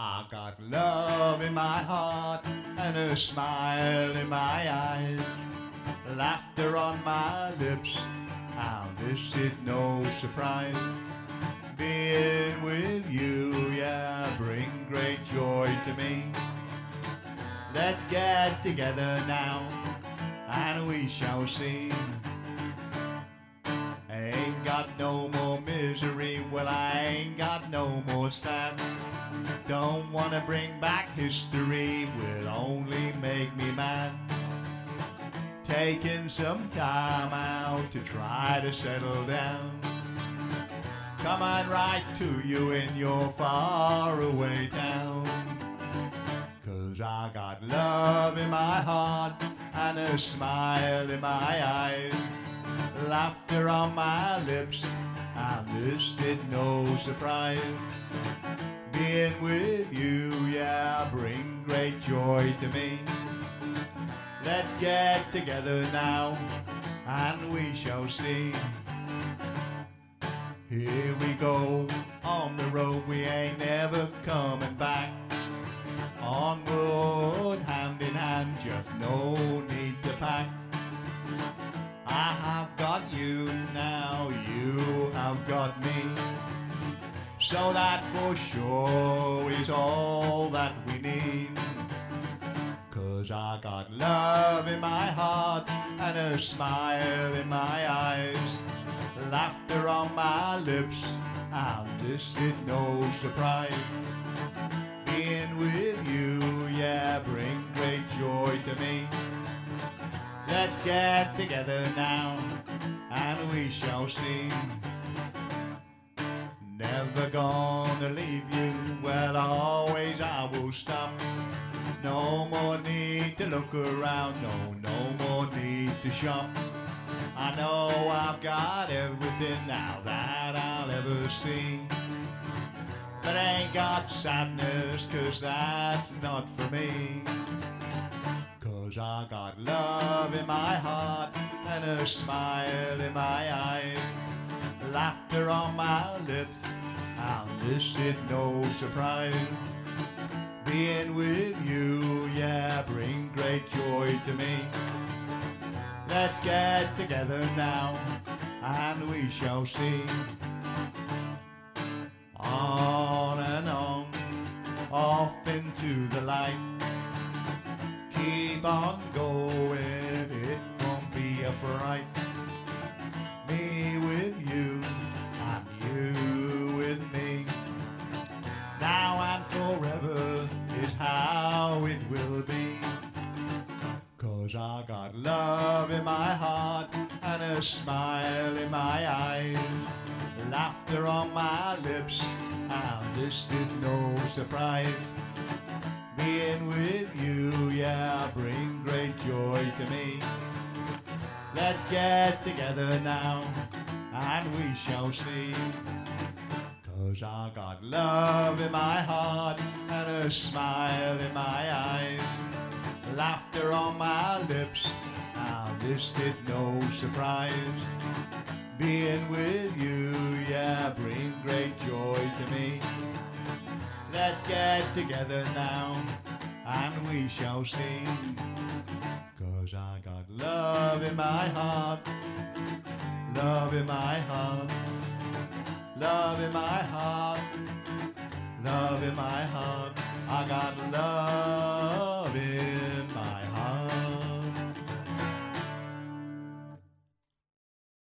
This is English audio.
I got love in my heart and a smile in my eyes, laughter on my lips. How this is no surprise. Being with you, yeah, bring great joy to me. Let's get together now, and we shall see. Got no more misery, well, I ain't got no more sad. Don't wanna bring back history, will only make me mad. Taking some time out to try to settle down. Come on right to you in your faraway town. Cause I got love in my heart and a smile in my eyes, laughter on my lips, and this is no surprise. Being with you, yeah, bring great joy to me. Let's get together now, and we shall see. Here we go, on the road we ain't never coming So that for sure is all that we need. Cause I got love in my heart and a smile in my eyes, laughter on my lips, and this is no surprise. Being with you, yeah, bring great joy to me. Let's get together now, and we shall see. Never gonna leave you, well, always I will stop. No more need to look around, no, no more need to shop. I know I've got everything now that I'll ever see. But I ain't got sadness, cause that's not for me. Cause I got love in my heart and a smile in my eyes, laughter on my lips, this is no surprise. Being with you, yeah, bring great joy to me. Let's get together now, and we shall see. On and on, off into the light. Keep on going, it won't be a fright. I got love in my heart and a smile in my eyes, laughter on my lips, and this is no surprise. Being with you, yeah, bring great joy to me. Let's get together now, and we shall see. Cause I got love in my heart and a smile in my eyes, laughter on my lips, now this is no surprise. Being with you, yeah, bring great joy to me. Let's get together now, and we shall see. Cause I got love in my heart, love in my heart, love in my heart, love in my heart. I got love.